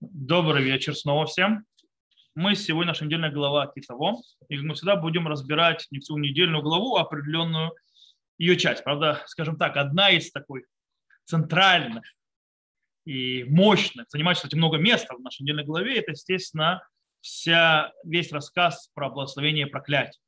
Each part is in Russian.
Добрый вечер снова всем. Мы сегодня, наша недельная глава Китово, и мы всегда будем разбирать не всю недельную главу, а определенную ее часть. Правда, скажем так, одна из такой центральных и мощных, занимающих, кстати, много места в нашей недельной главе, это, естественно, вся, весь рассказ про благословение и проклятие.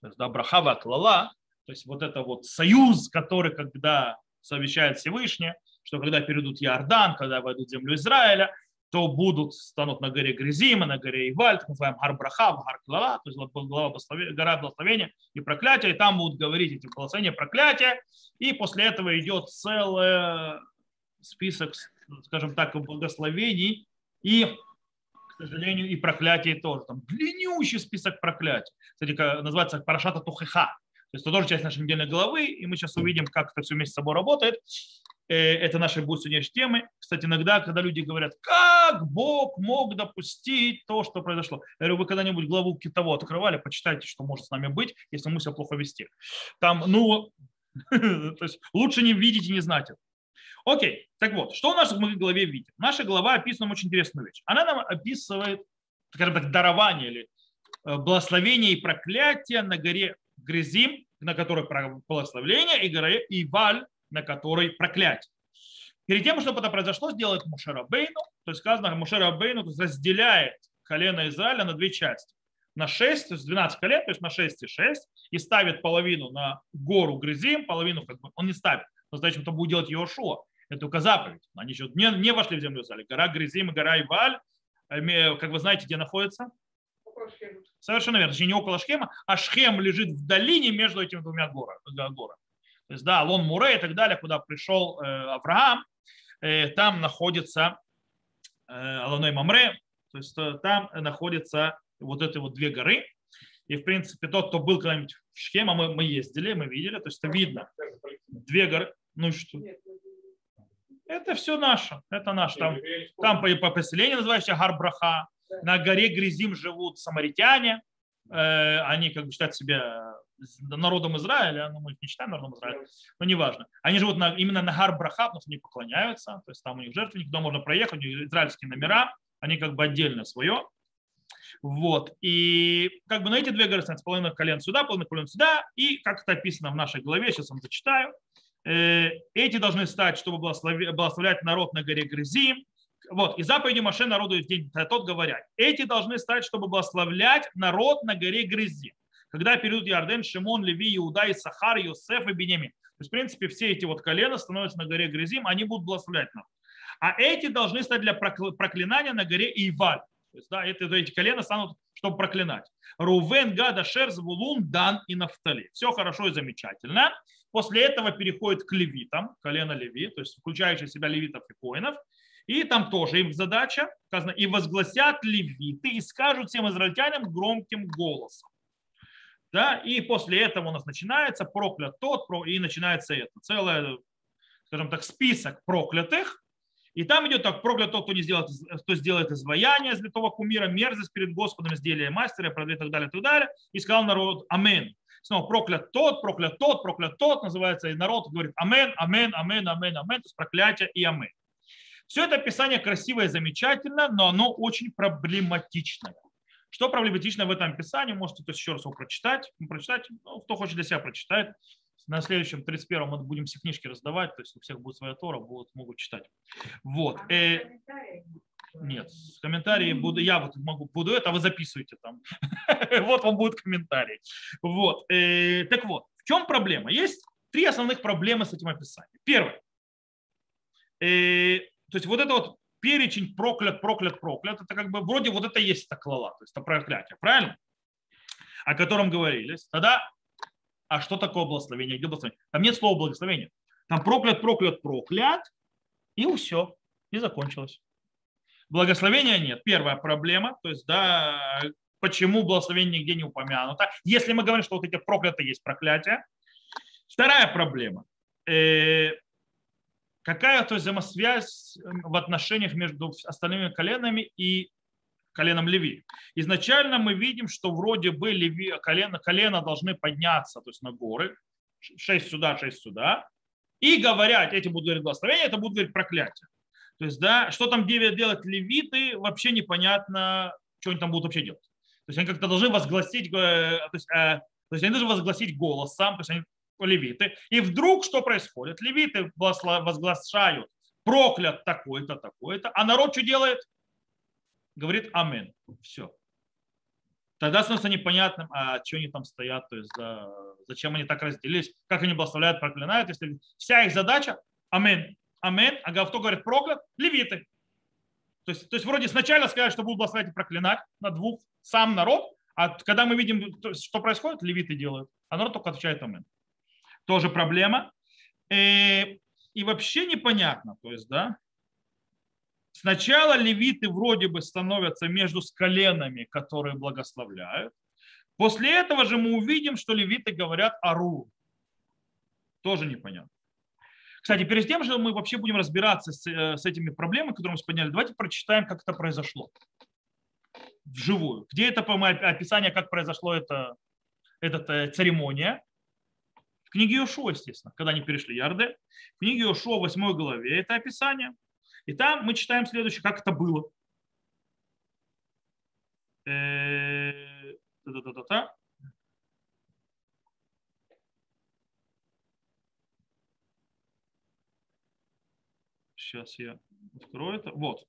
То есть, да, Брахава Клала, то есть вот это вот союз, который, когда совещает Всевышний, что когда перейдут Иордан, когда войдут в землю Израиля, то будут, станут на горе Гризима, на горе Иваль, так называемый Гар-Браха, Гар-Клала, то есть глава гора благословения и проклятия, и там будут говорить эти благословения, проклятия, и после этого идет целый список, скажем так, благословений и, к сожалению, и проклятий тоже. Там длиннющий список проклятий. Кстати, называется Парашата Тухиха. То есть это тоже часть нашей недельной главы, и мы сейчас увидим, как это все вместе с собой работает. Э, это наши будут сегодняшние темы. Кстати, иногда, когда люди говорят, как Бог мог допустить то, что произошло. Я говорю, вы когда-нибудь главу Китово открывали, почитайте, что может с нами быть, если мы себя плохо вести. Там, ну, то есть лучше не видеть и не знать это. Окей, так вот, что у нас в главе видим? Наша глава описывает нам очень интересную вещь. Она нам описывает, скажем так, дарование или э, благословение и проклятие на горе Грязим, на которой благословление, и горе Иваль, на которой проклятие. Перед тем, чтобы это произошло, сделает Мушера Бейну, то есть сказано, Мушера Бейну разделяет колено Израиля на две части. На 6, то есть 12 колен, то есть на 6 и 6, и ставит половину на гору Грызим, половину как бы, он не ставит. Но зачем это будет делать Иошуа? Это только заповедь. Они еще не, не вошли в землю Израиля. Гора Грызим и гора Иваль, э, как вы знаете, где находится? Совершенно верно. Точнее, не около Шхема, а Шхем лежит в долине между этими двумя горами. То есть, да, Лон Муре и так далее, куда пришел э, Авраам, э, там находится э, Аланой Мамре, то есть там находятся вот эти вот две горы. И, в принципе, тот, кто был когда-нибудь в Шхема, мы, мы ездили, мы видели, то есть это видно. Две горы. Ну что? Это все наше, это наше. Там, там по, по поселению называющееся Гарбраха. На горе Грязим живут самаритяне. Они как бы считают себя народом Израиля, но мы их не считаем народом Израиля, но неважно. Они живут на, именно на гар браха, потому что они поклоняются, то есть там у них жертвенник, туда можно проехать, у них израильские номера, они как бы отдельно свое. Вот. И как бы на эти две горы становится половина колен сюда, половина колен сюда. И как это описано в нашей главе, сейчас вам зачитаю. Э, эти должны стать, чтобы благословлять народ на горе Грызим. Вот. И заповеди Маше народу в день тот говорят. Эти должны стать, чтобы благословлять народ на горе Грызим когда перейдут Ярден, Шимон, Леви, Иуда, и Сахар, Йосеф и Бенемин. То есть, в принципе, все эти вот колена становятся на горе Грязим, они будут благословлять нам. А эти должны стать для проклинания на горе Иваль. То есть, да, это, эти колена станут, чтобы проклинать. Рувен, Гада, Шер, Звулун, Дан и Нафтали. Все хорошо и замечательно. После этого переходит к левитам, колено леви, то есть включающие себя левитов и коинов. И там тоже им задача, сказано, и возгласят левиты и скажут всем израильтянам громким голосом. Да? И после этого у нас начинается проклят тот, и начинается это. Целый, скажем так, список проклятых. И там идет так, проклят тот, кто, не сделает, кто сделает изваяние из святого кумира, мерзость перед Господом, изделие мастера, и так далее, и так далее. И сказал народ Амен. Снова проклят тот, проклят тот, проклят тот, называется, и народ говорит Амен, Амен, Амен, Амен, Амен, то есть проклятие и Амен. Все это описание красивое и замечательно, но оно очень проблематичное. Что проблематично в этом описании, можете то есть, еще раз его прочитать. прочитать ну, кто хочет для себя прочитать. На следующем 31-м мы будем все книжки раздавать, то есть у всех будет своя Тора, будут, могут читать. Вот. А э, нет, комментарии буду, я вот могу, буду это, а вы записываете там. вот вам будет комментарий. Вот. Э, так вот, в чем проблема? Есть три основных проблемы с этим описанием. Первое. Э, то есть вот это вот перечень проклят, проклят, проклят, это как бы вроде вот это есть таклала, то есть это проклятие, правильно? О котором говорились. Тогда, а что такое благословение? Где благословение? Там нет слова благословения. Там проклят, проклят, проклят, и все, и закончилось. Благословения нет. Первая проблема, то есть, да, почему благословение нигде не упомянуто. Если мы говорим, что вот эти проклятые есть проклятие. Вторая проблема. Э, какая то взаимосвязь эм, в отношениях между остальными коленами и коленом Леви. Изначально мы видим, что вроде бы Леви, колено, колено должны подняться, то есть на горы, шесть сюда, шесть сюда, и говорят, эти будут говорить благословение, это будут говорить проклятие. То есть, да, что там делать левиты, вообще непонятно, что они там будут вообще делать. То есть они как-то должны возгласить, э, то есть, э, то есть они должны возгласить голосом, то есть они левиты. И вдруг что происходит? Левиты возглашают, проклят такой-то, такой-то, а народ что делает? Говорит амин. Все. Тогда становится непонятным, а что они там стоят, то есть да, зачем они так разделились, как они благословляют, проклинают, если вся их задача амин. Амин, а кто говорит проклят? Левиты. То есть, то есть вроде сначала сказать, что будут благословлять и проклинать на двух, сам народ, а когда мы видим, что происходит, левиты делают, а народ только отвечает амин. Тоже проблема. И, э, и вообще непонятно, то есть, да, Сначала левиты вроде бы становятся между коленами, которые благословляют. После этого же мы увидим, что левиты говорят ару. Тоже непонятно. Кстати, перед тем, что мы вообще будем разбираться с, э, с этими проблемами, которые мы подняли, давайте прочитаем, как это произошло вживую. Где это описание, как произошло это, эта церемония? В книге Иошуа, естественно, когда они перешли Ярды. В книге Иошуа, 8 главе, это описание. И там мы читаем следующее, как это было. Сейчас я открою это. Вот.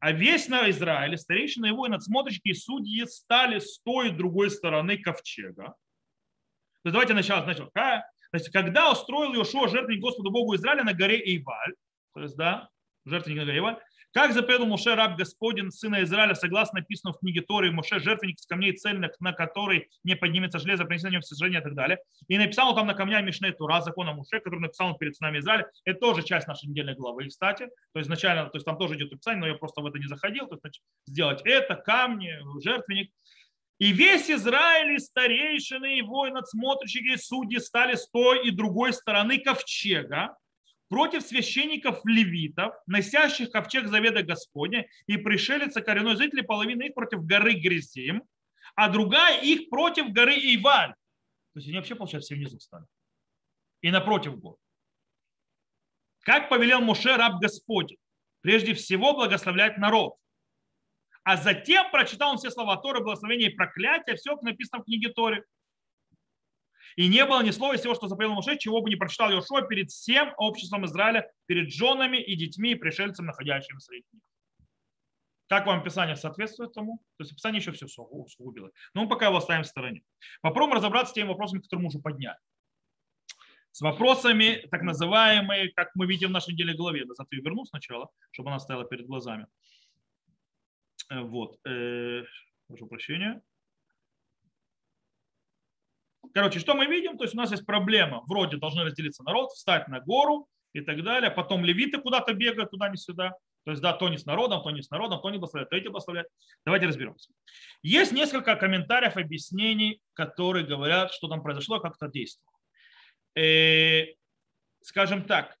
А весь на Израиле, старейшина его и надсмотрщики и судьи стали с той и другой стороны ковчега. То есть давайте начало. То есть, когда устроил Иошуа жертвенник Господу Богу Израиля на горе Эйваль, то есть, да, жертвенник на горе Эйваль, как заповедал Моше раб Господин, сына Израиля, согласно написанному в книге Торы, Моше жертвенник из камней цельных, на который не поднимется железо, принесение на сожжение и так далее. И написал он там на камнях Мишне Тура, закона Моше, который написал он перед сынами Израиля. Это тоже часть нашей недельной главы, кстати. То есть изначально, то есть там тоже идет описание, но я просто в это не заходил. То есть значит, сделать это, камни, жертвенник. И весь Израиль, и старейшины, и воины, надсмотрщики, и судьи стали с той и другой стороны ковчега против священников левитов, носящих ковчег заведа Господня, и пришелица коренной жители, половина их против горы Гризим, а другая их против горы Иваль. То есть они вообще, получается, все внизу стали. И напротив гор. Как повелел Муше раб Господень? Прежде всего благословлять народ – а затем прочитал он все слова Торы, благословения и проклятия, все написано в книге Торы. И не было ни слова из всего, что заповедал Моше, чего бы не прочитал Йошуа перед всем обществом Израиля, перед женами и детьми и пришельцами, находящимися среди них. Как вам описание соответствует тому? То есть описание еще все усугубило. Но мы пока его оставим в стороне. Попробуем разобраться с теми вопросами, которые мы уже подняли. С вопросами, так называемые, как мы видим в нашей неделе главе. Назад ее верну сначала, чтобы она стояла перед глазами. Э, вот. Э, прошу прощения. Короче, что мы видим? То есть у нас есть проблема. Вроде должны разделиться народ, встать на гору и так далее. Потом левиты куда-то бегают, туда не сюда. То есть, да, то не с народом, то не с народом, то не благословляет, то эти благословляют. Давайте разберемся. Есть несколько комментариев, объяснений, которые говорят, что там произошло, как это действовало. Э, скажем так,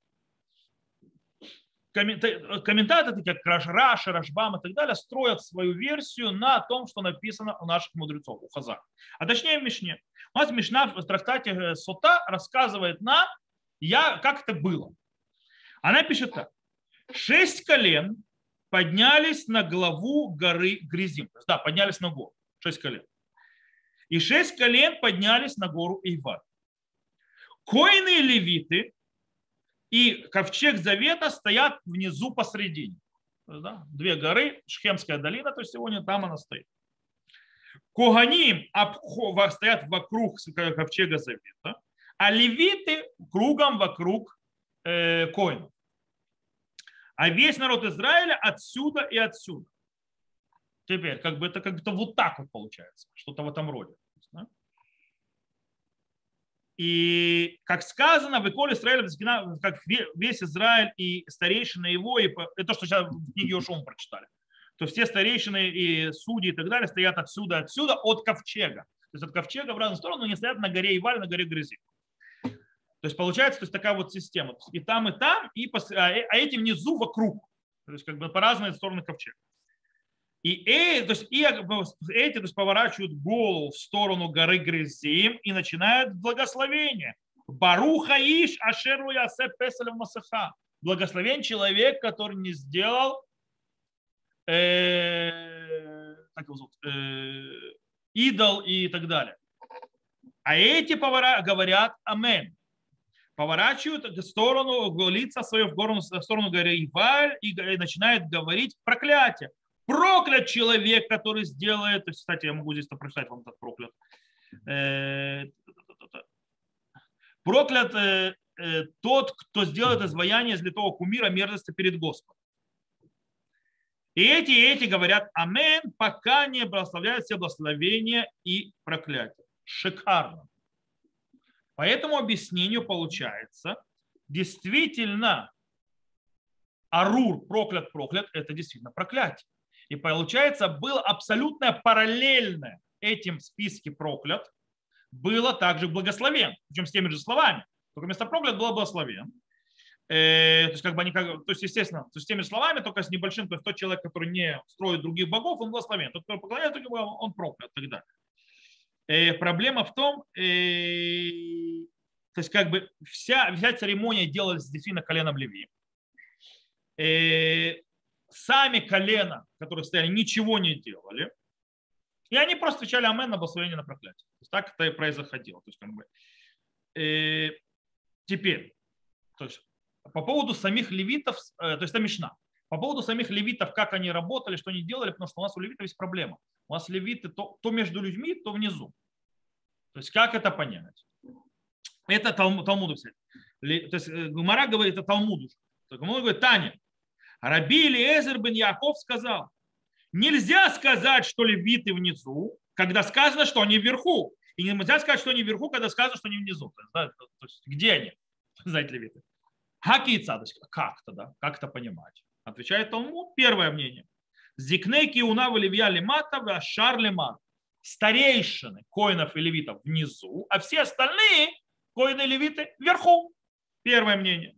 комментаторы, такие как Раши, Рашбам и так далее, строят свою версию на том, что написано у наших мудрецов, у Хазар. А точнее в Мишне. У нас Мишна в трактате э, Сота рассказывает нам, я, как это было. Она пишет так. Шесть колен поднялись на главу горы Гризим. Да, поднялись на гору. Шесть колен. И шесть колен поднялись на гору Ивар. Коины и левиты и ковчег завета стоят внизу посредине. Да? Две горы, Шхемская долина, то есть сегодня там она стоит. Коганим стоят вокруг ковчега завета, а левиты кругом вокруг э, коинов. А весь народ Израиля отсюда и отсюда. Теперь, как бы это как-то вот так вот получается, что-то в этом роде. И как сказано, в Иколе Израиля, как весь Израиль и старейшины его, и это что сейчас в книге Ошум прочитали, то все старейшины и судьи и так далее стоят отсюда, отсюда, от ковчега. То есть от ковчега в разные стороны, но не стоят на горе Иваль, на горе Грызи. То есть получается то есть такая вот система. И там, и там, и, а, а эти внизу вокруг. То есть как бы по разные стороны ковчега. И, э, то есть, и эти то есть, поворачивают голову в сторону горы Грызим и начинают благословение. Баруха иш ашеру ясе песелев масаха. Благословен человек, который не сделал э, как его зовут, э, идол и так далее. А эти повара говорят Амен. Поворачивают в сторону, лица свое в, гору, в сторону горы Иваль и начинает говорить проклятие. Проклят человек, который сделает, то есть, кстати, я могу здесь прочитать вам этот проклят. Э, проклят э, э, тот, кто сделает изваяние из литого кумира мерзости перед Господом. И эти, и эти говорят Амен, пока не благословляют все благословения и проклятия. Шикарно. По этому объяснению получается, действительно, Арур, проклят, проклят, это действительно проклятие. И получается, было абсолютно параллельное этим списке проклят, было также благословен, причем с теми же словами. Только вместо проклят было благословен. Э, то есть, как бы они, как, то есть, естественно, то есть, теми словами, только с небольшим, то есть тот человек, который не строит других богов, он благословен. Тот, кто поклоняется, он проклят и так далее. Э, проблема в том, э, то есть, как бы вся, вся церемония делалась действительно коленом Леви. Сами колена, которые стояли, ничего не делали. И они просто отвечали амен на благословение на проклятие. То есть так это и происходило. То есть, как бы, теперь, то есть, по поводу самих левитов, э, то есть это Мишна. По поводу самих левитов, как они работали, что они делали, потому что у нас у левитов есть проблема. У нас левиты то, то между людьми, то внизу. То есть как это понять? Это Талмуд, Талмуду То есть э, Гумара говорит, это Талмуду. Гумара говорит, Таня, Раби Элиезер бен Яков сказал, нельзя сказать, что левиты внизу, когда сказано, что они вверху. И нельзя сказать, что они вверху, когда сказано, что они внизу. То есть где они? Знаете, левиты. Хакица, то как тогда, как это понимать? Отвечает Талмуд, первое мнение. Зикнеки уна левия лимата шар лимат. Старейшины коинов и левитов внизу, а все остальные коины и левиты вверху. Первое мнение.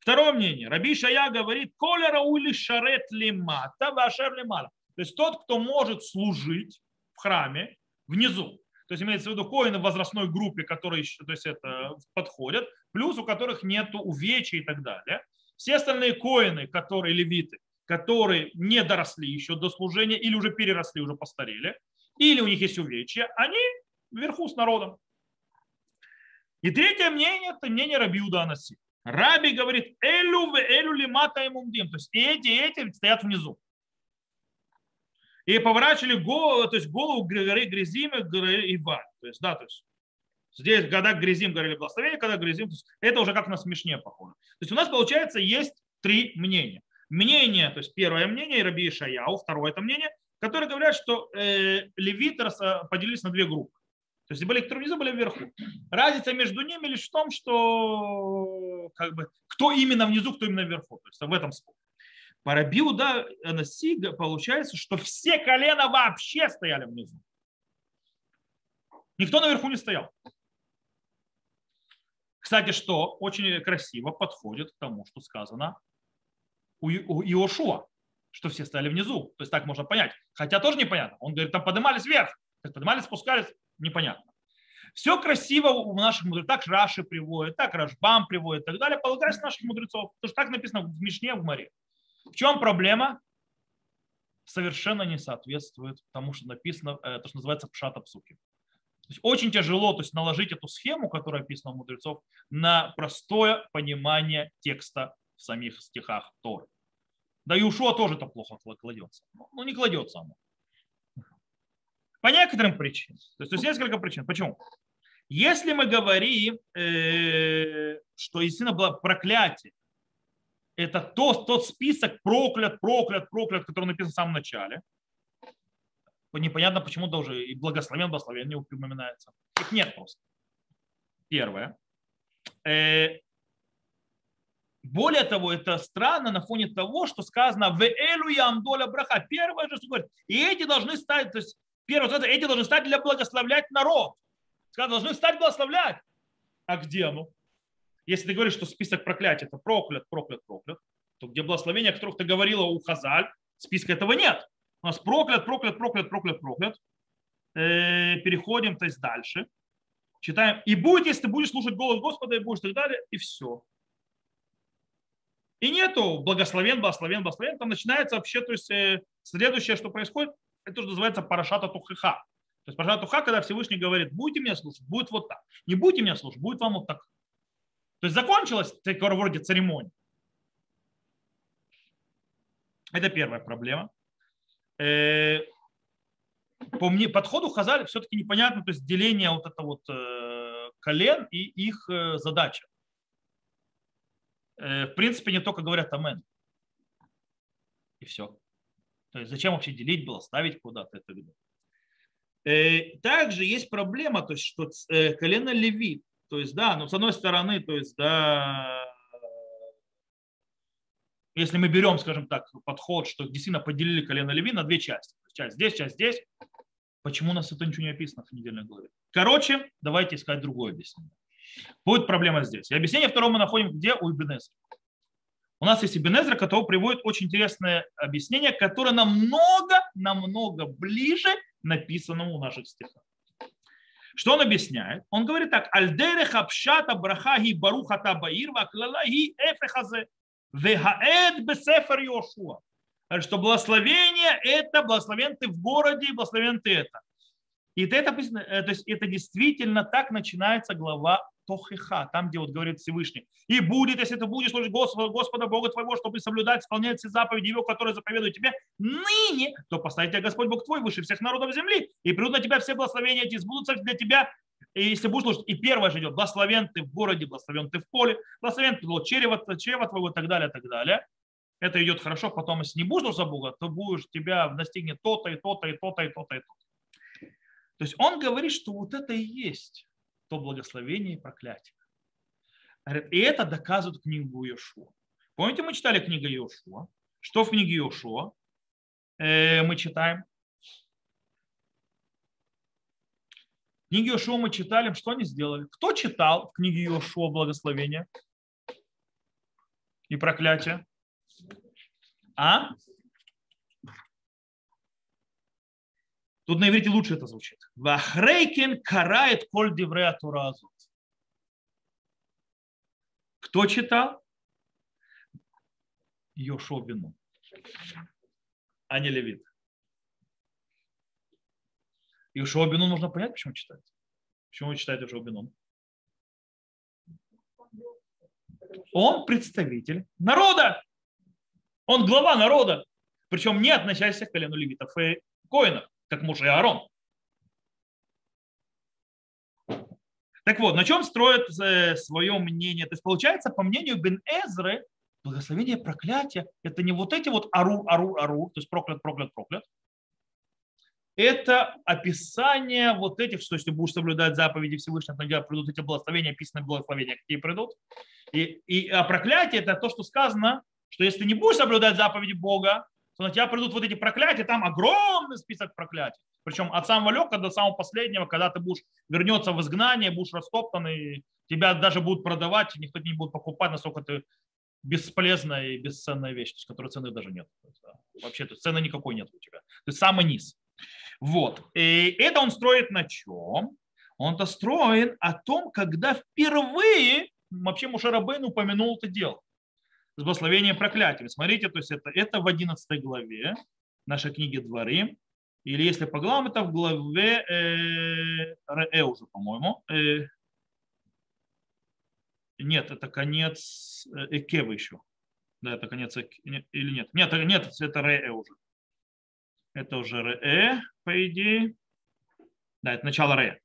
Второе мнение. Раби Шая говорит, колера ули шарет лимата вашер лимала. То есть тот, кто может служить в храме внизу. То есть имеется в виду коины в возрастной группе, которые то есть это, подходят, плюс у которых нет увечий и так далее. Все остальные коины, которые левиты, которые не доросли еще до служения или уже переросли, уже постарели, или у них есть увечья, они вверху с народом. И третье мнение, это мнение Рабиуда Анаси. Раби говорит, элю в элю лимата имумдим. То есть эти и эти стоят внизу. И поворачивали голову, то есть голову горы Грязима, горы Иваль. То есть, да, то есть здесь, когда Грязим говорили благословение, когда Грязим, то есть это уже как на смешнее похоже. То есть у нас, получается, есть три мнения. Мнение, то есть первое мнение, Раби Шаяу, второе это мнение, которые говорят, что э, левиты поделились на две группы. То есть были, которые внизу, были вверху. Разница между ними лишь в том, что как бы, кто именно внизу, кто именно вверху. То есть в этом спор. По Рабиуда Насига получается, что все колена вообще стояли внизу. Никто наверху не стоял. Кстати, что очень красиво подходит к тому, что сказано у Иошуа, что все стояли внизу. То есть так можно понять. Хотя тоже непонятно. Он говорит, там поднимались вверх. Поднимались, спускались, непонятно. Все красиво у наших мудрецов. Так Раши приводит, так Рашбам приводит и так далее. Полагаясь наших мудрецов. Потому что так написано в Мишне, в море. В чем проблема? Совершенно не соответствует тому, что написано, э, то, что называется пшата псуки. То есть очень тяжело то есть, наложить эту схему, которая описана у мудрецов, на простое понимание текста в самих стихах Торы. Да и Ушуа тоже это плохо кладется. Ну, не кладется оно. По некоторым причинам. То есть, есть несколько причин. Почему? Если мы говорим, э, что действительно было проклятие, это тот, тот список проклят, проклят, проклят, который написан в самом начале. Непонятно, почему даже и благословен, благословен не упоминается. Их нет просто. Первое. Э, более того, это странно на фоне того, что сказано в элу ямдоля браха. Первое же, что говорит, и эти должны стать, то есть первое, эти должны стать для благословлять народ. Сказано, должны стать благословлять. А где оно? Если ты говоришь, что список проклятий это проклят, проклят, проклят, то где благословения, о которых ты говорила у Хазаль, списка этого нет. У нас проклят, проклят, проклят, проклят, проклят. Э, переходим, то есть дальше. Читаем. И будет, если ты будешь слушать голос Господа, и будешь так далее, и все. И нету благословен, благословен, благословен. Там начинается вообще, то есть э, следующее, что происходит, это уже называется парашата тухиха. То есть парашата туха, когда Всевышний говорит, будете меня слушать, будет вот так. Не будете меня слушать, будет вам вот так. То есть закончилась такого вроде церемония. Это первая проблема. Э, по мне, подходу Хазаль все-таки непонятно, то есть деление вот это вот э, колен и их э, задача. В принципе, не только говорят амен. И все. То есть зачем вообще делить было, ставить куда-то это видно. Также есть проблема, то есть что колено Леви, то есть да, но с одной стороны, то есть да, если мы берем, скажем так, подход, что действительно поделили колено Леви на две части. Часть здесь, часть здесь. Почему у нас это ничего не описано в недельной главе? Короче, давайте искать другое объяснение. Будет проблема здесь. И объяснение второго мы находим где? У Ибнезра. У нас есть Ибнезра, который приводит очень интересное объяснение, которое намного, намного ближе написанному в наших стихах. Что он объясняет? Он говорит так. Альдерех абшата брахаги барухата баир ваклалахи эфехазе. Вегаэд бесефер Йошуа. Что благословение – это благословен ты в городе, благословен ты это. И это, э, то есть это действительно так начинается глава Тохиха, там, где вот говорит Всевышний. И будет, если ты будешь служить Господа, Господа Бога твоего, чтобы соблюдать, исполнять все заповеди Его, которые заповедуют тебе ныне, то поставит тебя Господь Бог твой выше всех народов земли, и придут на тебя все благословения эти, сбудутся для тебя и если будешь слушать, и первое же идет, благословен ты в городе, благословен ты в поле, благословен ты плод чрева, чрева твоего и так далее, и так далее. Это идет хорошо, потом, если не будешь за Бога, то будешь, тебя настигнет то-то, и то-то, и то-то, и то-то, и то-то. То есть он говорит, что вот это и есть то благословение и проклятие. И это доказывает книгу Иошуа. Помните, мы читали книгу Иошуа? Что в книге Иошуа э, мы читаем? книге Иошуа мы читали, что они сделали. Кто читал в книге Иошуа благословение и проклятие? А? Тут на иврите лучше это звучит. Вахрейкен карает коль диврея туразу. Кто читал? Йошобину, а не Левит. Бенун нужно понять, почему читает. Почему он читает Бенун? Он представитель народа. Он глава народа. Причем не относящийся к колену левитов и коинов, как муж и Аарон. Так вот, на чем строят э, свое мнение? То есть получается, по мнению Бен Эзры, благословение проклятие – это не вот эти вот ару, ару, ару, то есть проклят, проклят, проклят, это описание вот этих, что если будешь соблюдать заповеди Всевышнего, то придут эти благословения, описанные благословения, какие придут. И, и а проклятие это то, что сказано, что если не будешь соблюдать заповеди Бога, на тебя придут вот эти проклятия, там огромный список проклятий. Причем от самого легкого до самого последнего, когда ты будешь вернется в изгнание, будешь растоптан, и тебя даже будут продавать, никто не будет покупать, насколько ты бесполезная и бесценная вещь, которой цены даже нет. Вообще, то цены никакой нет у тебя. То есть самый низ. Вот. И это он строит на чем? Он-то строит о том, когда впервые вообще Мушарабейн упомянул это дело. С благословением проклятия. Смотрите, то есть это, это в 11 главе нашей книги Дворы. Или если по главам, это в главе э, Ре уже, по-моему. Э, нет, это конец э, Экева еще. Да, это конец или нет? Нет, нет, это Ре уже. Это уже ре, по идее. Да, это начало ре.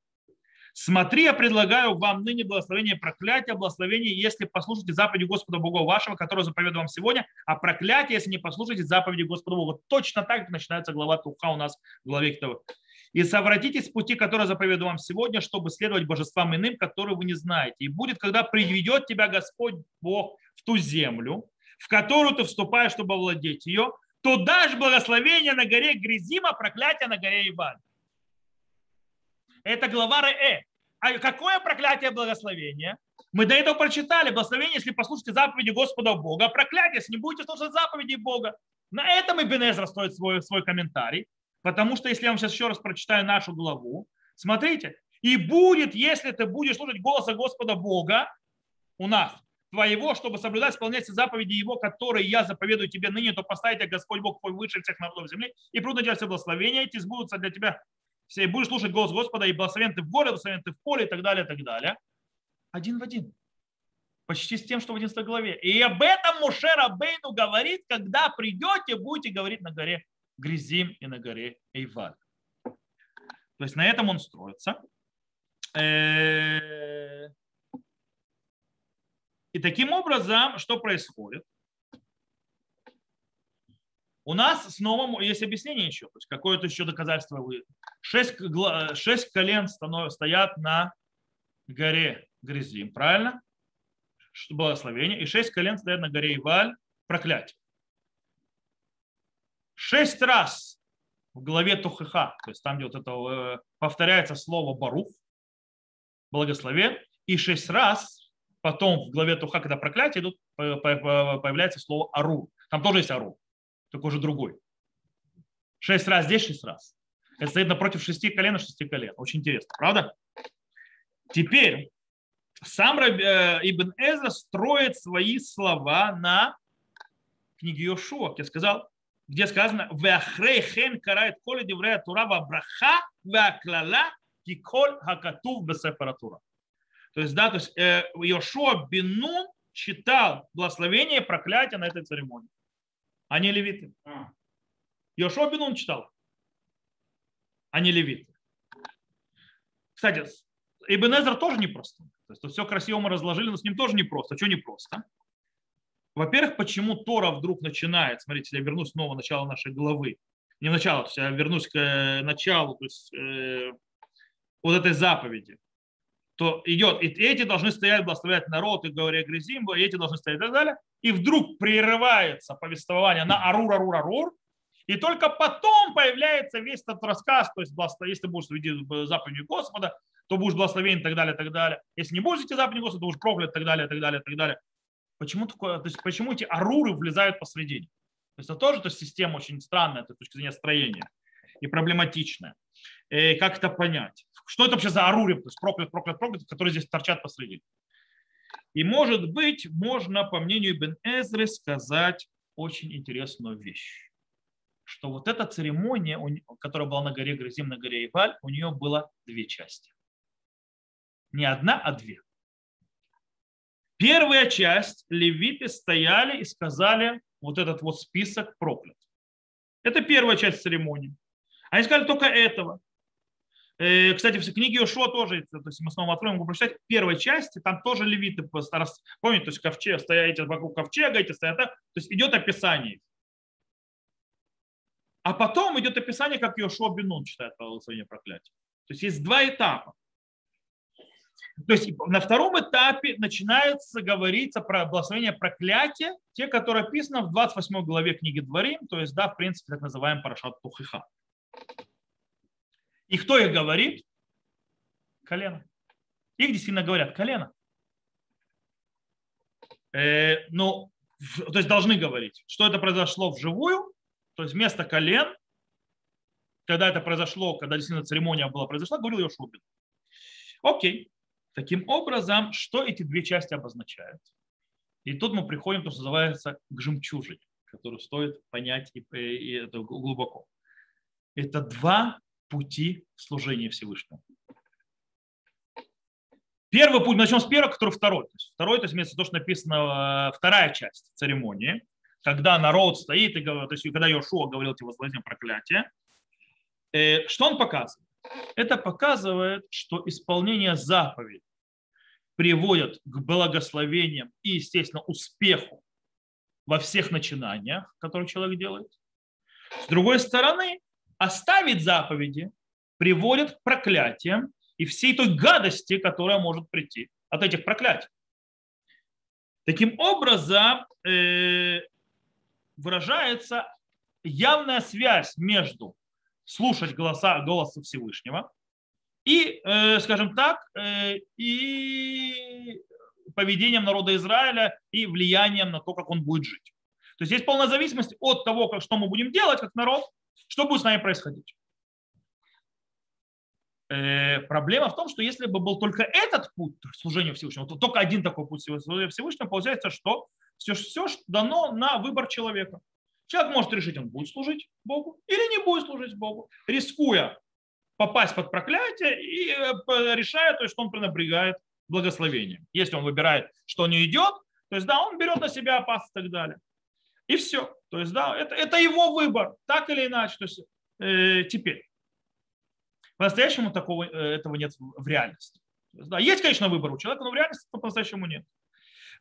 Смотри, я предлагаю вам ныне благословение и проклятие, благословение, если послушаете заповеди Господа Бога вашего, который заповедую вам сегодня, а проклятие, если не послушаете заповеди Господа Бога. Точно так начинается глава Туха у нас в главе Китова. И совратитесь с пути, который заповедую вам сегодня, чтобы следовать божествам иным, которые вы не знаете. И будет, когда приведет тебя Господь Бог в ту землю, в которую ты вступаешь, чтобы овладеть ее, то дашь благословение на горе Гризима, проклятие на горе Иван. Это глава Ре. А какое проклятие благословение? Мы до этого прочитали. Благословение, если послушаете заповеди Господа Бога. Проклятие, если не будете слушать заповеди Бога. На этом и Бенезра стоит свой, свой комментарий. Потому что, если я вам сейчас еще раз прочитаю нашу главу, смотрите, И будет, если ты будешь слушать голоса Господа Бога у нас, твоего, чтобы соблюдать, исполнять все заповеди Его, которые я заповедую тебе ныне, то поставить тебя Господь Бог твой выше всех народов земли, и прудно делать все благословения, эти сбудутся для тебя и будешь слушать голос Господа, и благословен ты в горе, благословен ты в поле, и так далее, и так далее. Один в один. Почти с тем, что в 11 главе. И об этом Муше Рабейну говорит, когда придете, будете говорить на горе Гризим и на горе Эйваль. То есть на этом он строится. Э, и таким образом, что происходит? У нас снова есть объяснение еще, то есть какое-то еще доказательство. Шесть, шесть колен стоят на горе Грязим, правильно? Благословение. И шесть колен стоят на горе Иваль, проклятие. Шесть раз в главе Тухиха, то есть там, где вот это э, повторяется слово Барух, благословен, и шесть раз потом в главе Туха, когда проклятие идут, появляется слово Ару. Там тоже есть Ару только уже другой. Шесть раз здесь, шесть раз. Это стоит напротив шести колен и шести колен. Очень интересно, правда? Теперь сам э, Ибн Эзра строит свои слова на книге Йошуа, где сказал, где сказано «Веахрей хен карает коли деврея тура браха веаклала киколь хакатув бесефаратура». То есть, да, то есть э, Йошуа Бенун читал благословение и проклятие на этой церемонии а не левиты. А. Йошуа Бенун читал, а не левиты. Кстати, Ибн тоже непросто. То есть все красиво мы разложили, но с ним тоже непросто. А что непросто? Во-первых, почему Тора вдруг начинает, смотрите, я вернусь снова в начало нашей главы, не в начало, то есть я вернусь к э, началу, то есть э, вот этой заповеди, то идет, и эти должны стоять, благословлять народ, и говоря Грязимбо, и эти должны стоять и так далее и вдруг прерывается повествование на арур, арур, арур, и только потом появляется весь этот рассказ, то есть если будешь видеть заповедью Господа, то будешь благословен и так далее, и так далее. Если не будешь идти заповедью Господа, то будешь проклят и так далее, и так далее, и так далее. Почему, такое, то есть, почему эти аруры влезают посредине? То есть это тоже то есть, система очень странная с точки зрения строения и проблематичная. И как это понять? Что это вообще за аруры, то есть проклят, проклят, проклят, которые здесь торчат посредине? И может быть, можно, по мнению Ибн Эзры, сказать очень интересную вещь. Что вот эта церемония, которая была на горе Грызим, на горе Иваль, у нее было две части. Не одна, а две. Первая часть, левиты стояли и сказали вот этот вот список проклят. Это первая часть церемонии. Они сказали только этого. Э, кстати, в книге Ушо тоже, то есть мы снова откроем, могу прочитать, в первой части там тоже левиты, помните, то есть ковчег, стоите вокруг ковчега, эти стоят, то есть идет описание. А потом идет описание, как Йошуа Бенун читает благословение проклятия. То есть есть два этапа. То есть на втором этапе начинается говориться про благословение проклятия, те, которые описаны в 28 главе книги Дворим, то есть, да, в принципе, так называемый Парашат Тухиха. И кто их говорит? Колено. Их действительно говорят колено. Э, ну, то есть должны говорить, что это произошло вживую, то есть вместо колен, когда это произошло, когда действительно церемония была произошла, говорил Йошубин. Окей. Таким образом, что эти две части обозначают? И тут мы приходим, то, что называется, к жемчужине, которую стоит понять и, и это глубоко. Это два пути служения Всевышнему. Первый путь, начнем с первого, который второй. То есть второй, то есть вместо того, что написано э, вторая часть церемонии, когда народ стоит и то есть когда Йошуа говорил эти возгласения проклятия, э, что он показывает? Это показывает, что исполнение заповедей приводит к благословениям и, естественно, успеху во всех начинаниях, которые человек делает. С другой стороны, оставить заповеди приводит к проклятиям и всей той гадости, которая может прийти от этих проклятий. Таким образом, э, выражается явная связь между слушать голоса, голоса Всевышнего и, э, скажем так, э, и поведением народа Израиля и влиянием на то, как он будет жить. То есть есть полная зависимость от того, как, что мы будем делать как народ, что будет с нами происходить? Э, проблема в том, что если бы был только этот путь служения Всевышнему, то только один такой путь служения Всевышнему, получается, что все, все дано на выбор человека. Человек может решить, он будет служить Богу или не будет служить Богу, рискуя попасть под проклятие и э, решая, то есть, что он пренебрегает благословением. Если он выбирает, что не идет, то есть, да, он берет на себя опасность и так далее. И все. То есть, да, это, это его выбор, так или иначе. То есть, э, теперь. По-настоящему такого, э, этого нет в реальности. Есть, да, есть, конечно, выбор у человека, но в реальности по-настоящему нет.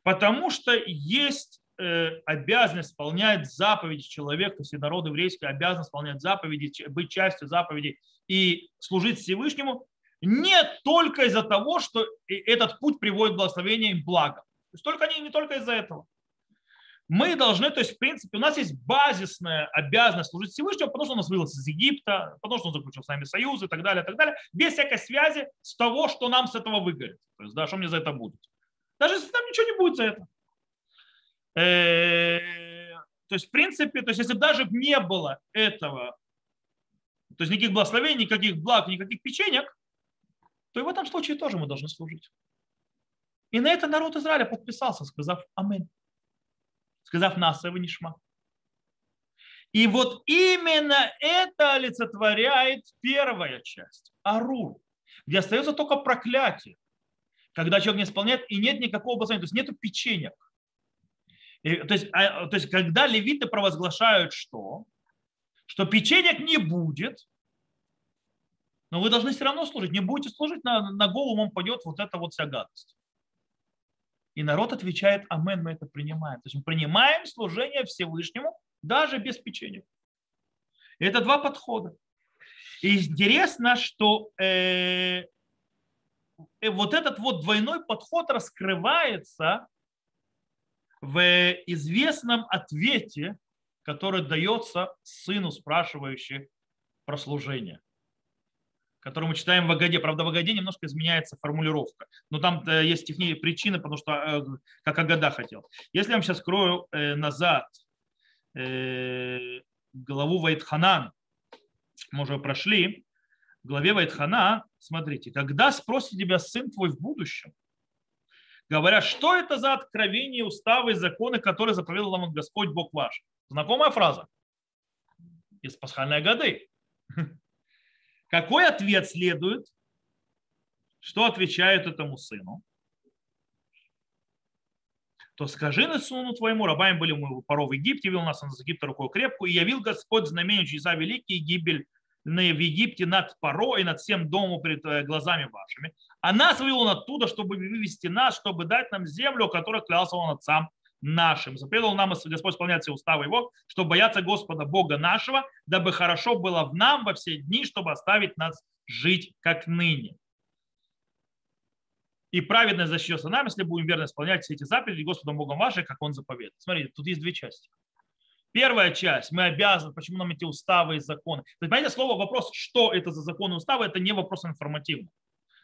Потому что есть э, обязанность исполнять заповеди человека, то есть народ еврейский обязан исполнять заповеди, быть частью заповедей и служить Всевышнему не только из-за того, что этот путь приводит к благословению и благо. То есть только не, не только из-за этого мы должны, то есть, в принципе, у нас есть базисная обязанность служить Всевышнему, потому что он нас вывел из Египта, потому что он заключил с нами союз и так далее, и так далее, без всякой связи с того, что нам с этого выгорит. То есть, да, что мне за это будет. Даже если там ничего не будет за это. Э, то есть, в принципе, то есть, если даже не было этого, то есть никаких благословений, никаких благ, никаких печенек, то и в этом случае тоже мы должны служить. И на это народ Израиля подписался, сказав Аминь сказав Насова Нишма. И вот именно это олицетворяет первая часть, Арур, где остается только проклятие, когда человек не исполняет и нет никакого благословения, то есть нету печенек. И, то, есть, а, то есть когда левиты провозглашают что? Что печенек не будет, но вы должны все равно служить. Не будете служить, на, на голову вам пойдет вот эта вот вся гадость. И народ отвечает, амен, мы это принимаем. То есть мы принимаем служение Всевышнему даже без печенья. Это два подхода. И интересно, что э, э, вот этот вот двойной подход раскрывается в известном ответе, который дается сыну, спрашивающему про служение который мы читаем в Агаде. Правда, в Агаде немножко изменяется формулировка. Но там э, есть технические причины, потому что э, как Агада хотел. Если я вам сейчас скрою э, назад главу Вайтханан, мы уже прошли, в главе Вайтхана, смотрите, когда спросит тебя сын твой в будущем, говорят, что это за откровение, уставы законы, которые заповедал вам Господь Бог ваш. Знакомая фраза из пасхальной годы. Какой ответ следует? Что отвечает этому сыну? то скажи на сыну твоему, рабами были мы порой в Египте, вел нас из Египта рукой крепкую, и явил Господь знамение чудеса великие, гибель в Египте над Паро и над всем домом перед э, глазами вашими. А нас вывел он оттуда, чтобы вывести нас, чтобы дать нам землю, о которой клялся он отцам нашим. Заповедовал нам Господь исполнять все уставы Его, чтобы бояться Господа Бога нашего, дабы хорошо было в нам во все дни, чтобы оставить нас жить как ныне. И праведность защитится нам, если будем верно исполнять все эти заповеди Господом Богом вашим, как Он заповедует. Смотрите, тут есть две части. Первая часть, мы обязаны, почему нам эти уставы и законы. То есть, понимаете, слово вопрос, что это за законы и уставы, это не вопрос информативный.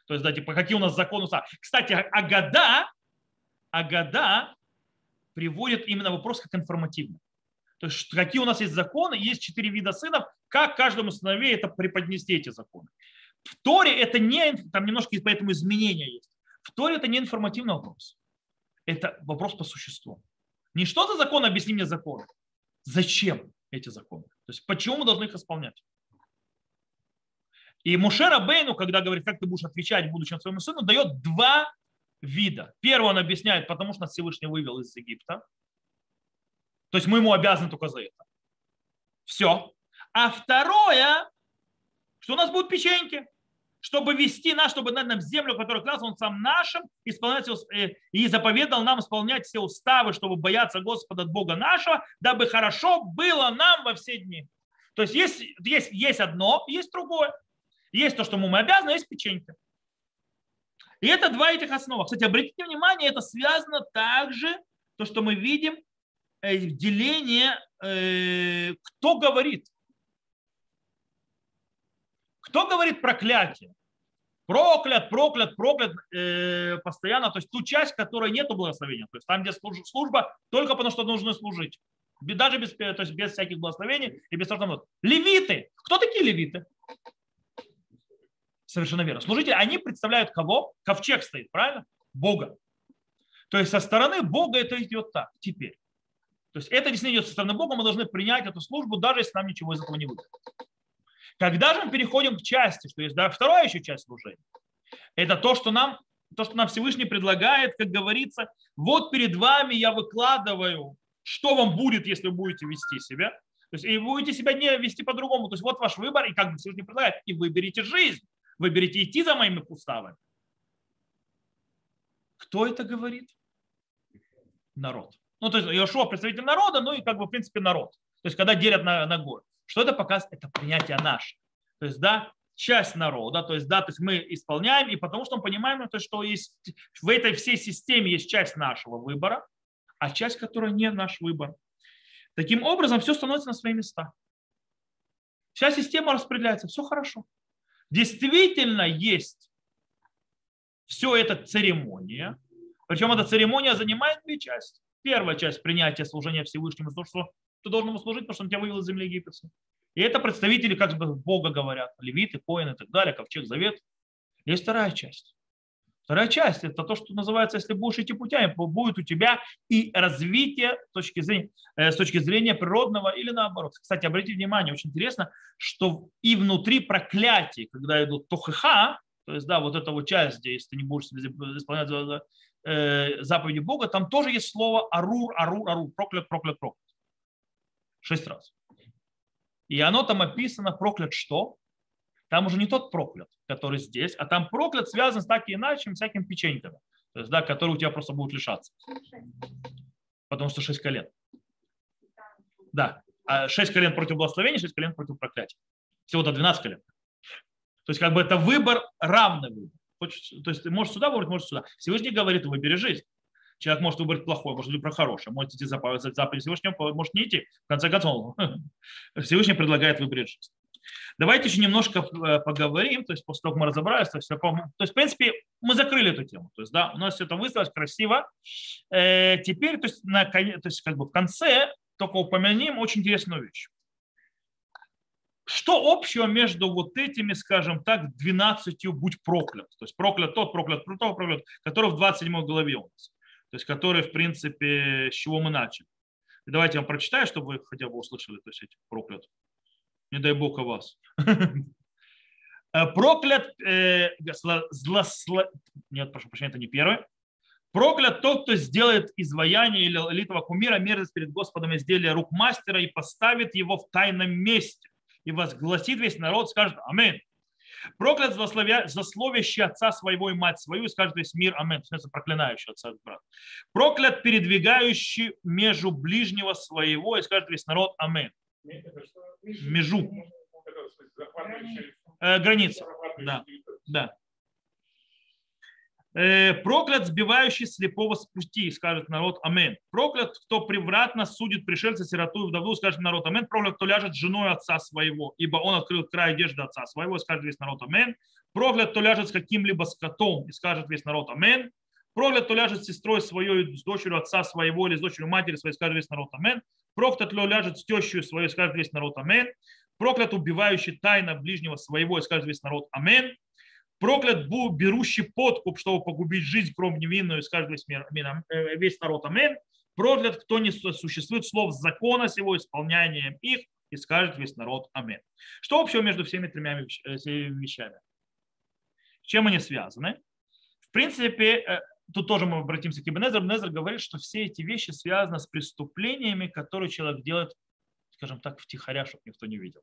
То есть, да, типа, какие у нас законы и уставы. Кстати, Агада, Агада приводит именно вопрос как информативный. То есть какие у нас есть законы, есть четыре вида сынов, как каждому сыновей это преподнести эти законы. В Торе это не, там немножко поэтому изменения есть. В Торе это не информативный вопрос. Это вопрос по существу. Не что за закон, объясни мне законы. Зачем эти законы? То есть почему мы должны их исполнять? И Мушера Бейну, когда говорит, как ты будешь отвечать будущему своему сыну, дает два вида. Первый он объясняет, потому что нас Всевышний вывел из Египта. То есть мы ему обязаны только за это. Все. А второе, что у нас будут печеньки, чтобы вести нас, чтобы дать нам землю, которую клялся он сам нашим, исполнять, э, и заповедал нам исполнять все уставы, чтобы бояться Господа от Бога нашего, дабы хорошо было нам во все дни. То есть есть, есть, есть одно, есть другое. Есть то, что мы обязаны, есть печенька. И это два этих основа. Кстати, обратите внимание, это связано также, то, что мы видим, э, деление, э, кто говорит. Кто говорит проклятие? Проклят, проклят, проклят э, постоянно. То есть ту часть, которой нет благословения. То есть там, где служба, только потому что нужно служить. Даже без, то есть без всяких благословений и без того. Левиты. Кто такие левиты? Совершенно верно. Служители, они представляют кого? Ковчег стоит, правильно? Бога. То есть со стороны Бога это идет так теперь. То есть это действительно идет со стороны Бога, мы должны принять эту службу, даже если нам ничего из этого не выйдет. Когда же мы переходим к части, что есть да, вторая еще часть служения, это то, что нам, то, что нам Всевышний предлагает, как говорится, вот перед вами я выкладываю, что вам будет, если вы будете вести себя. То есть и будете себя не вести по-другому. То есть вот ваш выбор, и как бы Всевышний предлагает, и выберите жизнь, выберите идти за моими уставами. Кто это говорит? Народ. Ну, то есть Иошуа представитель народа, ну и как бы в принципе народ. То есть когда делят на, на горы. Что это показывает? Это принятие наше. То есть, да, часть народа, то есть, да, то есть мы исполняем, и потому что мы понимаем, то, что есть, в этой всей системе есть часть нашего выбора, а часть, которая не наш выбор. Таким образом, все становится на свои места. Вся система распределяется, все хорошо. Действительно есть все это церемония, причем эта церемония занимает две части. Первая часть принятия служения Всевышнему, то, что ты должен ему служить, потому что он тебя вывел из земли египетской. И это представители, как бы Бога говорят, левиты, коины и так далее, ковчег, завет. Есть вторая часть. Вторая часть – это то, что называется, если будешь идти путями, будет у тебя и развитие с точки зрения, э, с точки зрения природного или наоборот. Кстати, обратите внимание, очень интересно, что и внутри проклятий, когда идут тохеха, то есть, да, вот эта вот часть, где если ты не будешь исполнять э, заповеди Бога, там тоже есть слово арур, арур, арур, проклят, проклят, проклят. Шесть раз. И оно там описано проклят что? Там уже не тот проклят, который здесь, а там проклят связан с так и иначе всякими печеньками, то есть, да, которые у тебя просто будут лишаться. Потому что шесть колен. Да. А шесть колен против благословения, шесть колен против проклятия. Всего-то 12 колен. То есть как бы это выбор, равный выбор. Хочешь, то есть ты можешь сюда выбрать, можешь сюда. Всевышний говорит, выбери жизнь. Человек может выбрать плохое, может выбрать хорошее. Может идти за заповедь Всевышнего, может не идти. В конце концов, Всевышний предлагает выбрать жизнь. Давайте еще немножко э, поговорим, то есть после того, как мы разобрались, то есть, то есть в принципе, мы закрыли эту тему. То есть, да, у нас все это выставилось красиво. Э, теперь, то есть, на, то есть, как бы в конце только упомянем очень интересную вещь. Что общего между вот этими, скажем так, 12 «будь проклят»? То есть проклят тот, проклят тот, проклят, который в 27 главе у нас. То есть который, в принципе, с чего мы начали. Давайте я вам прочитаю, чтобы вы хотя бы услышали то есть, эти проклят. Не дай Бог о вас. Э, проклят, э, зло, зло, зло, нет, прошу прощения, это не первый. Проклят тот, кто сделает изваяние или литого кумира мерзость перед Господом изделия рук мастера и поставит его в тайном месте и возгласит весь народ, скажет Амин. Проклят засловящий отца своего и мать свою, и скажет весь мир Амин. В проклинающий отца и брат. Проклят передвигающий межу ближнего своего, и скажет весь народ Амин. Межу. Э, граница. Да. да. Э, проклят сбивающий слепого с пути, скажет народ Амен. Проклят, кто превратно судит пришельца, сироту и вдову, скажет народ Амен. Проклят, кто ляжет с женой отца своего, ибо он открыл край одежды отца своего, скажет весь народ Амен. Проклят, кто ляжет с каким-либо скотом, и скажет весь народ Амен. Проклят, кто ляжет с сестрой своей, с дочерью отца своего или с дочерью матери своей, скажет весь народ Амен. Проклят, кто ляжет с тещей своей, скажет весь народ Амен. Проклят, убивающий тайно ближнего своего, и скажет весь народ Амен Проклят берущий подкуп, чтобы погубить жизнь, кровь невинную, скажет весь, мир, э, весь народ. Амин. Проклят, кто не существует слов закона сего, исполнянием их, и скажет весь народ. Амин. Что общего между всеми тремя э, вещами? С чем они связаны? В принципе, э, тут тоже мы обратимся к Ибнезер. Ибнезер говорит, что все эти вещи связаны с преступлениями, которые человек делает, скажем так, втихаря, чтобы никто не видел.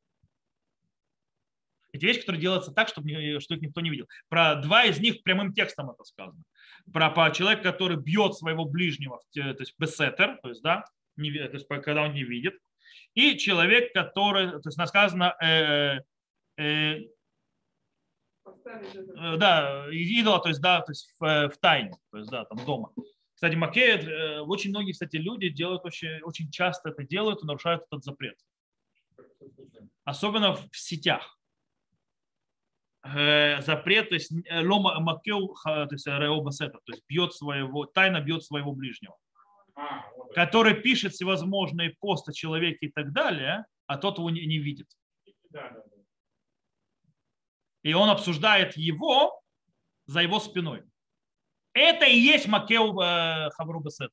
Эти вещи, которые делаются так, чтобы, что их никто не видел. Про два из них прямым текстом это сказано. Про, про человека, который бьет своего ближнего, то есть бесетер, то есть, да, не, то есть, когда он не видит. И человек, который, то есть сказано, э, э, да, идола, то есть, да, то есть в, э, в тайне, то есть, да, там дома. Кстати, Макея, э, очень многие, кстати, люди делают очень, очень часто это делают и нарушают этот запрет. Особенно в сетях. Э, запрет, то есть э, лома макеу, то есть реобасета, то есть бьет своего, тайно бьет своего ближнего, а, который пишет всевозможные посты человеке и так далее, а тот его не, не видит. Да, да. И он обсуждает его за его спиной. Это и есть Макеу э, Хавру Бесет.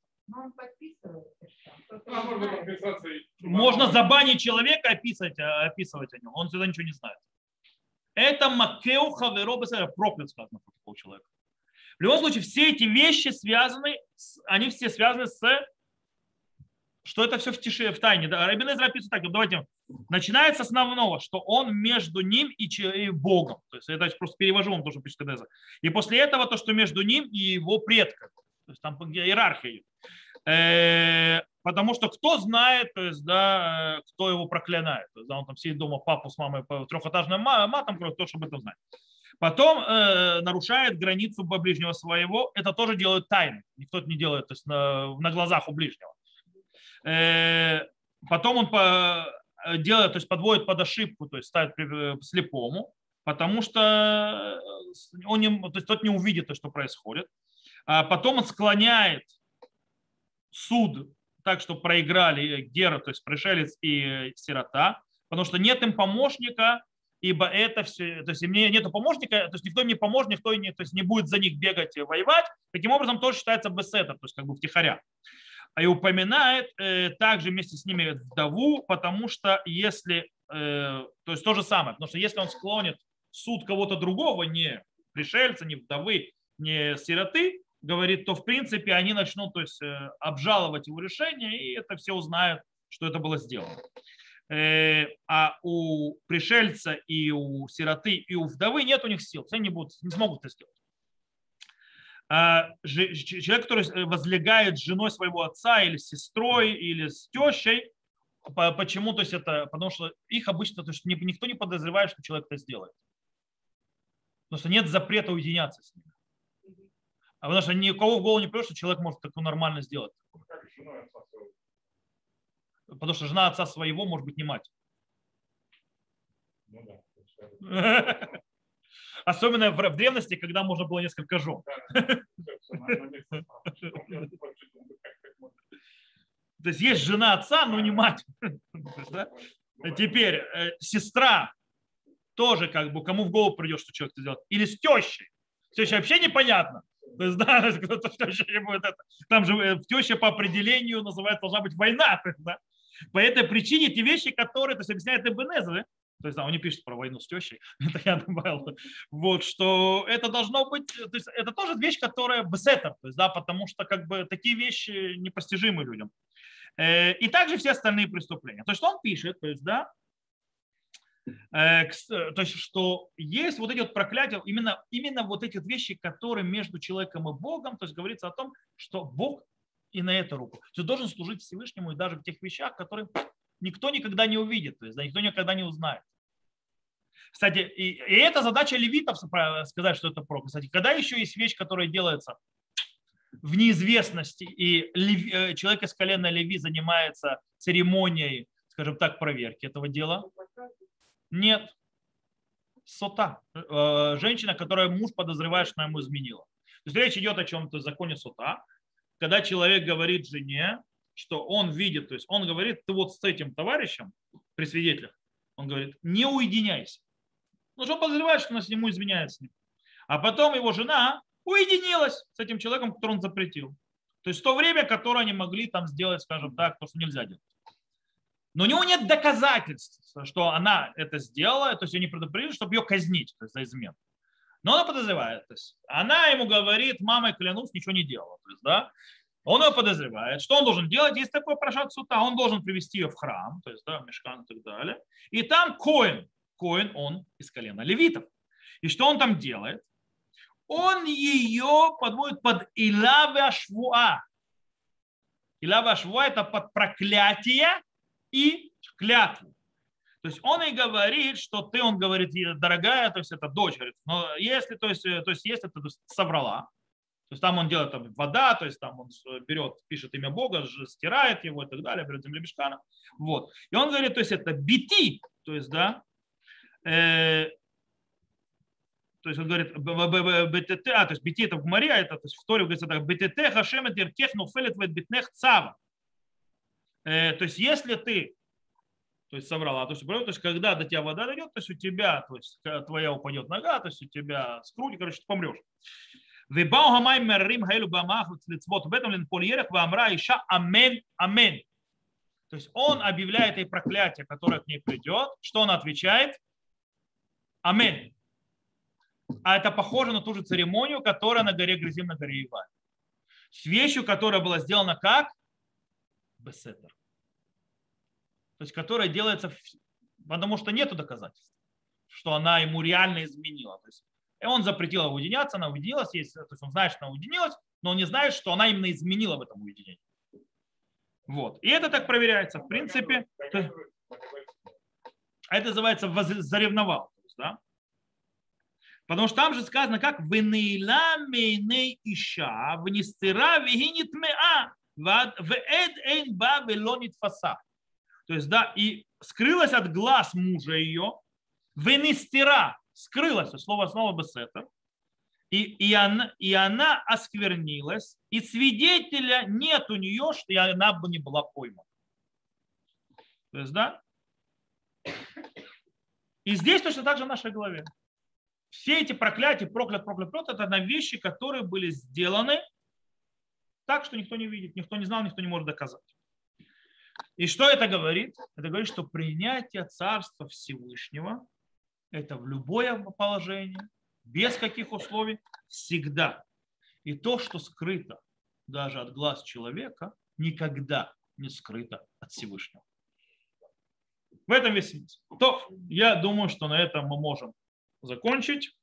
Можно забанить человека, описывать, описывать о нем. Он всегда ничего не знает. Это Макеу Хаверо Бесет. Проклят сказано про такого человека. В любом случае, все эти вещи связаны, они все связаны с что это все в тиши, в тайне. Рабин Эзра описывает так, давайте, начинается с основного, что он между ним и, и Богом. То есть это просто перевожу вам то, что пишет Эзра. И после этого то, что между ним и его предками. То есть там иерархия. Э, потому что кто знает, то есть, да, кто его проклинает. То есть, да, он там сидит дома папу с мамой по трехэтажным матом, кто чтобы это знать. Потом э, нарушает границу ближнего своего. Это тоже делают тайно. Никто это не делает то есть на, на глазах у ближнего. Э, потом он по, делает, то есть подводит под ошибку, то есть ставит слепому, потому что он не, то есть тот не увидит то, что происходит. А потом он склоняет суд так, что проиграли Гера, то есть пришелец и сирота, потому что нет им помощника, ибо это все, то есть мне нету помощника, то есть никто не поможет, никто не, то есть не будет за них бегать и воевать. Таким образом, тоже считается бесета, то есть как бы втихаря. И упоминает э, также вместе с ними вдову, потому что если, э, то есть то же самое, потому что если он склонит суд кого-то другого, не пришельца, не вдовы, не сироты, говорит, то в принципе они начнут то есть, э, обжаловать его решение, и это все узнают, что это было сделано. А у пришельца и у сироты и у вдовы нет у них сил, они не, будут, не смогут это сделать. А человек, который возлегает с женой своего отца или с сестрой или с тещей, почему, то есть это, потому что их обычно, то есть никто не подозревает, что человек это сделает. Потому что нет запрета уединяться с ними. А потому что никого в голову не придет, что человек может такое нормально сделать. Потому что жена отца своего может быть не мать. Ну да. Особенно в древности, когда можно было несколько жен. То есть есть жена отца, но не мать. Теперь э, сестра тоже как бы, кому в голову придет, что человек это сделает. Или с тещей. С тещей вообще непонятно. То есть, да, кто-то не будет это. Там же э, в теще по определению называется, должна быть война. Да? По этой причине те вещи, которые, то есть объясняет Эбенезры, то есть, да, он не пишет про войну с тещей, это я добавил, вот, что это должно быть, то есть это тоже вещь, которая бесетер, то есть, да, потому что как бы такие вещи непостижимы людям. Э, и также все остальные преступления. То есть он пишет, то есть, да, э, то есть, что есть вот эти вот проклятия, именно, именно вот эти вещи, которые между человеком и Богом, то есть говорится о том, что Бог и на эту руку. Ты должен служить Всевышнему и даже в тех вещах, которые никто никогда не увидит, то есть да, никто никогда не узнает. Кстати, и, и это задача левитов сказать, что это пророк. Кстати, когда еще есть вещь, которая делается в неизвестности, и лев, э, человек из колена Леви занимается церемонией, скажем так, проверки этого дела? Нет. Сота. Э, женщина, которая муж подозревает, что она ему изменила. То есть речь идет о чем-то законе сота, когда человек говорит жене, что он видит, то есть он говорит, ты вот с этим товарищем при свидетелях, он говорит, не уединяйся. Ну, что он подозревает, что она с нему изменяет с ним. А потом его жена уединилась с этим человеком, который он запретил. То есть то время, которое они могли там сделать, скажем так, то, что нельзя делать. Но у него нет доказательств, что она это сделала, то есть ее не предупредили, чтобы ее казнить то есть за измену. Но она подозревает. То есть она ему говорит, мамой клянусь, ничего не делала. То есть, да, он ее подозревает. Что он должен делать? Есть такой прошат сута. Он должен привести ее в храм, то есть да, в мешкан и так далее. И там коин. Коин он из колена левитов. И что он там делает? Он ее подводит под Илаве Ашвуа. Илаве Ашвуа это под проклятие и клятву. То есть он и говорит, что ты, он говорит, дорогая, то есть это дочь, говорит, но если, то есть, то есть если ты соврала, то есть там он делает там, вода, то есть там он берет, пишет имя Бога, стирает его и так далее, берет землебешкана. Вот. И он говорит, то есть это бити, то есть, да, э, то есть он говорит, БТТ, а, то есть бити это в Гмаре, а это то есть в Торе говорится так, БТТ хашем это иртех нуфелет битнех цава. Э, то есть если ты то есть соврала. То есть, то есть когда до тебя вода дойдет, то есть у тебя, то есть твоя упадет нога, то есть у тебя скрутит, короче, ты помрешь. Вебау гамай меррим хаэлю бамах в этом ленпольерах вамра иша амен амен. То есть он объявляет ей проклятие, которое к ней придет. Что он отвечает? Амин. А это похоже на ту же церемонию, которая на горе Грязим, на горе Ива. С вещью, которая была сделана как? Бесетер. То есть, которая делается, потому что нету доказательств, что она ему реально изменила. То есть, и он запретил уединяться, она уединилась, то есть он знает, что она уединилась, но он не знает, что она именно изменила в этом уединении. Вот. И это так проверяется. В принципе, это называется заревновал. Да? Потому что там же сказано, как «Венейла мейней иша, внистира вегинит меа, вэд эйн ба велонит фаса». То есть, да, и скрылась от глаз мужа ее, венистира, скрылась, слово снова бесетер, и, и, она, и она осквернилась, и свидетеля нет у нее, что она бы не была поймана. То есть, да? И здесь точно так же в нашей голове. Все эти проклятия, проклят, проклят, проклят, это на вещи, которые были сделаны так, что никто не видит, никто не знал, никто не может доказать. И что это говорит? Это говорит, что принятие Царства Всевышнего – это в любое положение, без каких условий, всегда. И то, что скрыто даже от глаз человека, никогда не скрыто от Всевышнего. В этом весь смысл. То, я думаю, что на этом мы можем закончить.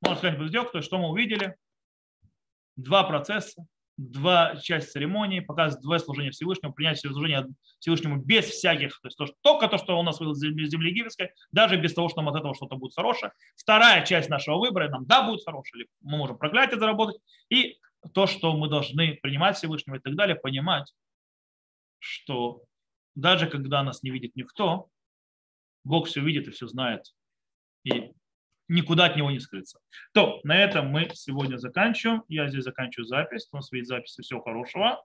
Можно сказать, то есть что мы увидели? Два процесса два часть церемонии, показывает два служения Всевышнему, принятие служения Всевышнему без всяких, то есть то, что, только то, что у нас было в земле египетской, даже без того, что нам от этого что-то будет хорошее. Вторая часть нашего выбора, нам да, будет хорошее, или мы можем проклятие заработать, и то, что мы должны принимать Всевышнего и так далее, понимать, что даже когда нас не видит никто, Бог все видит и все знает. И никуда от него не скрыться. То, на этом мы сегодня заканчиваем. Я здесь заканчиваю запись. У нас видит записи. Всего хорошего.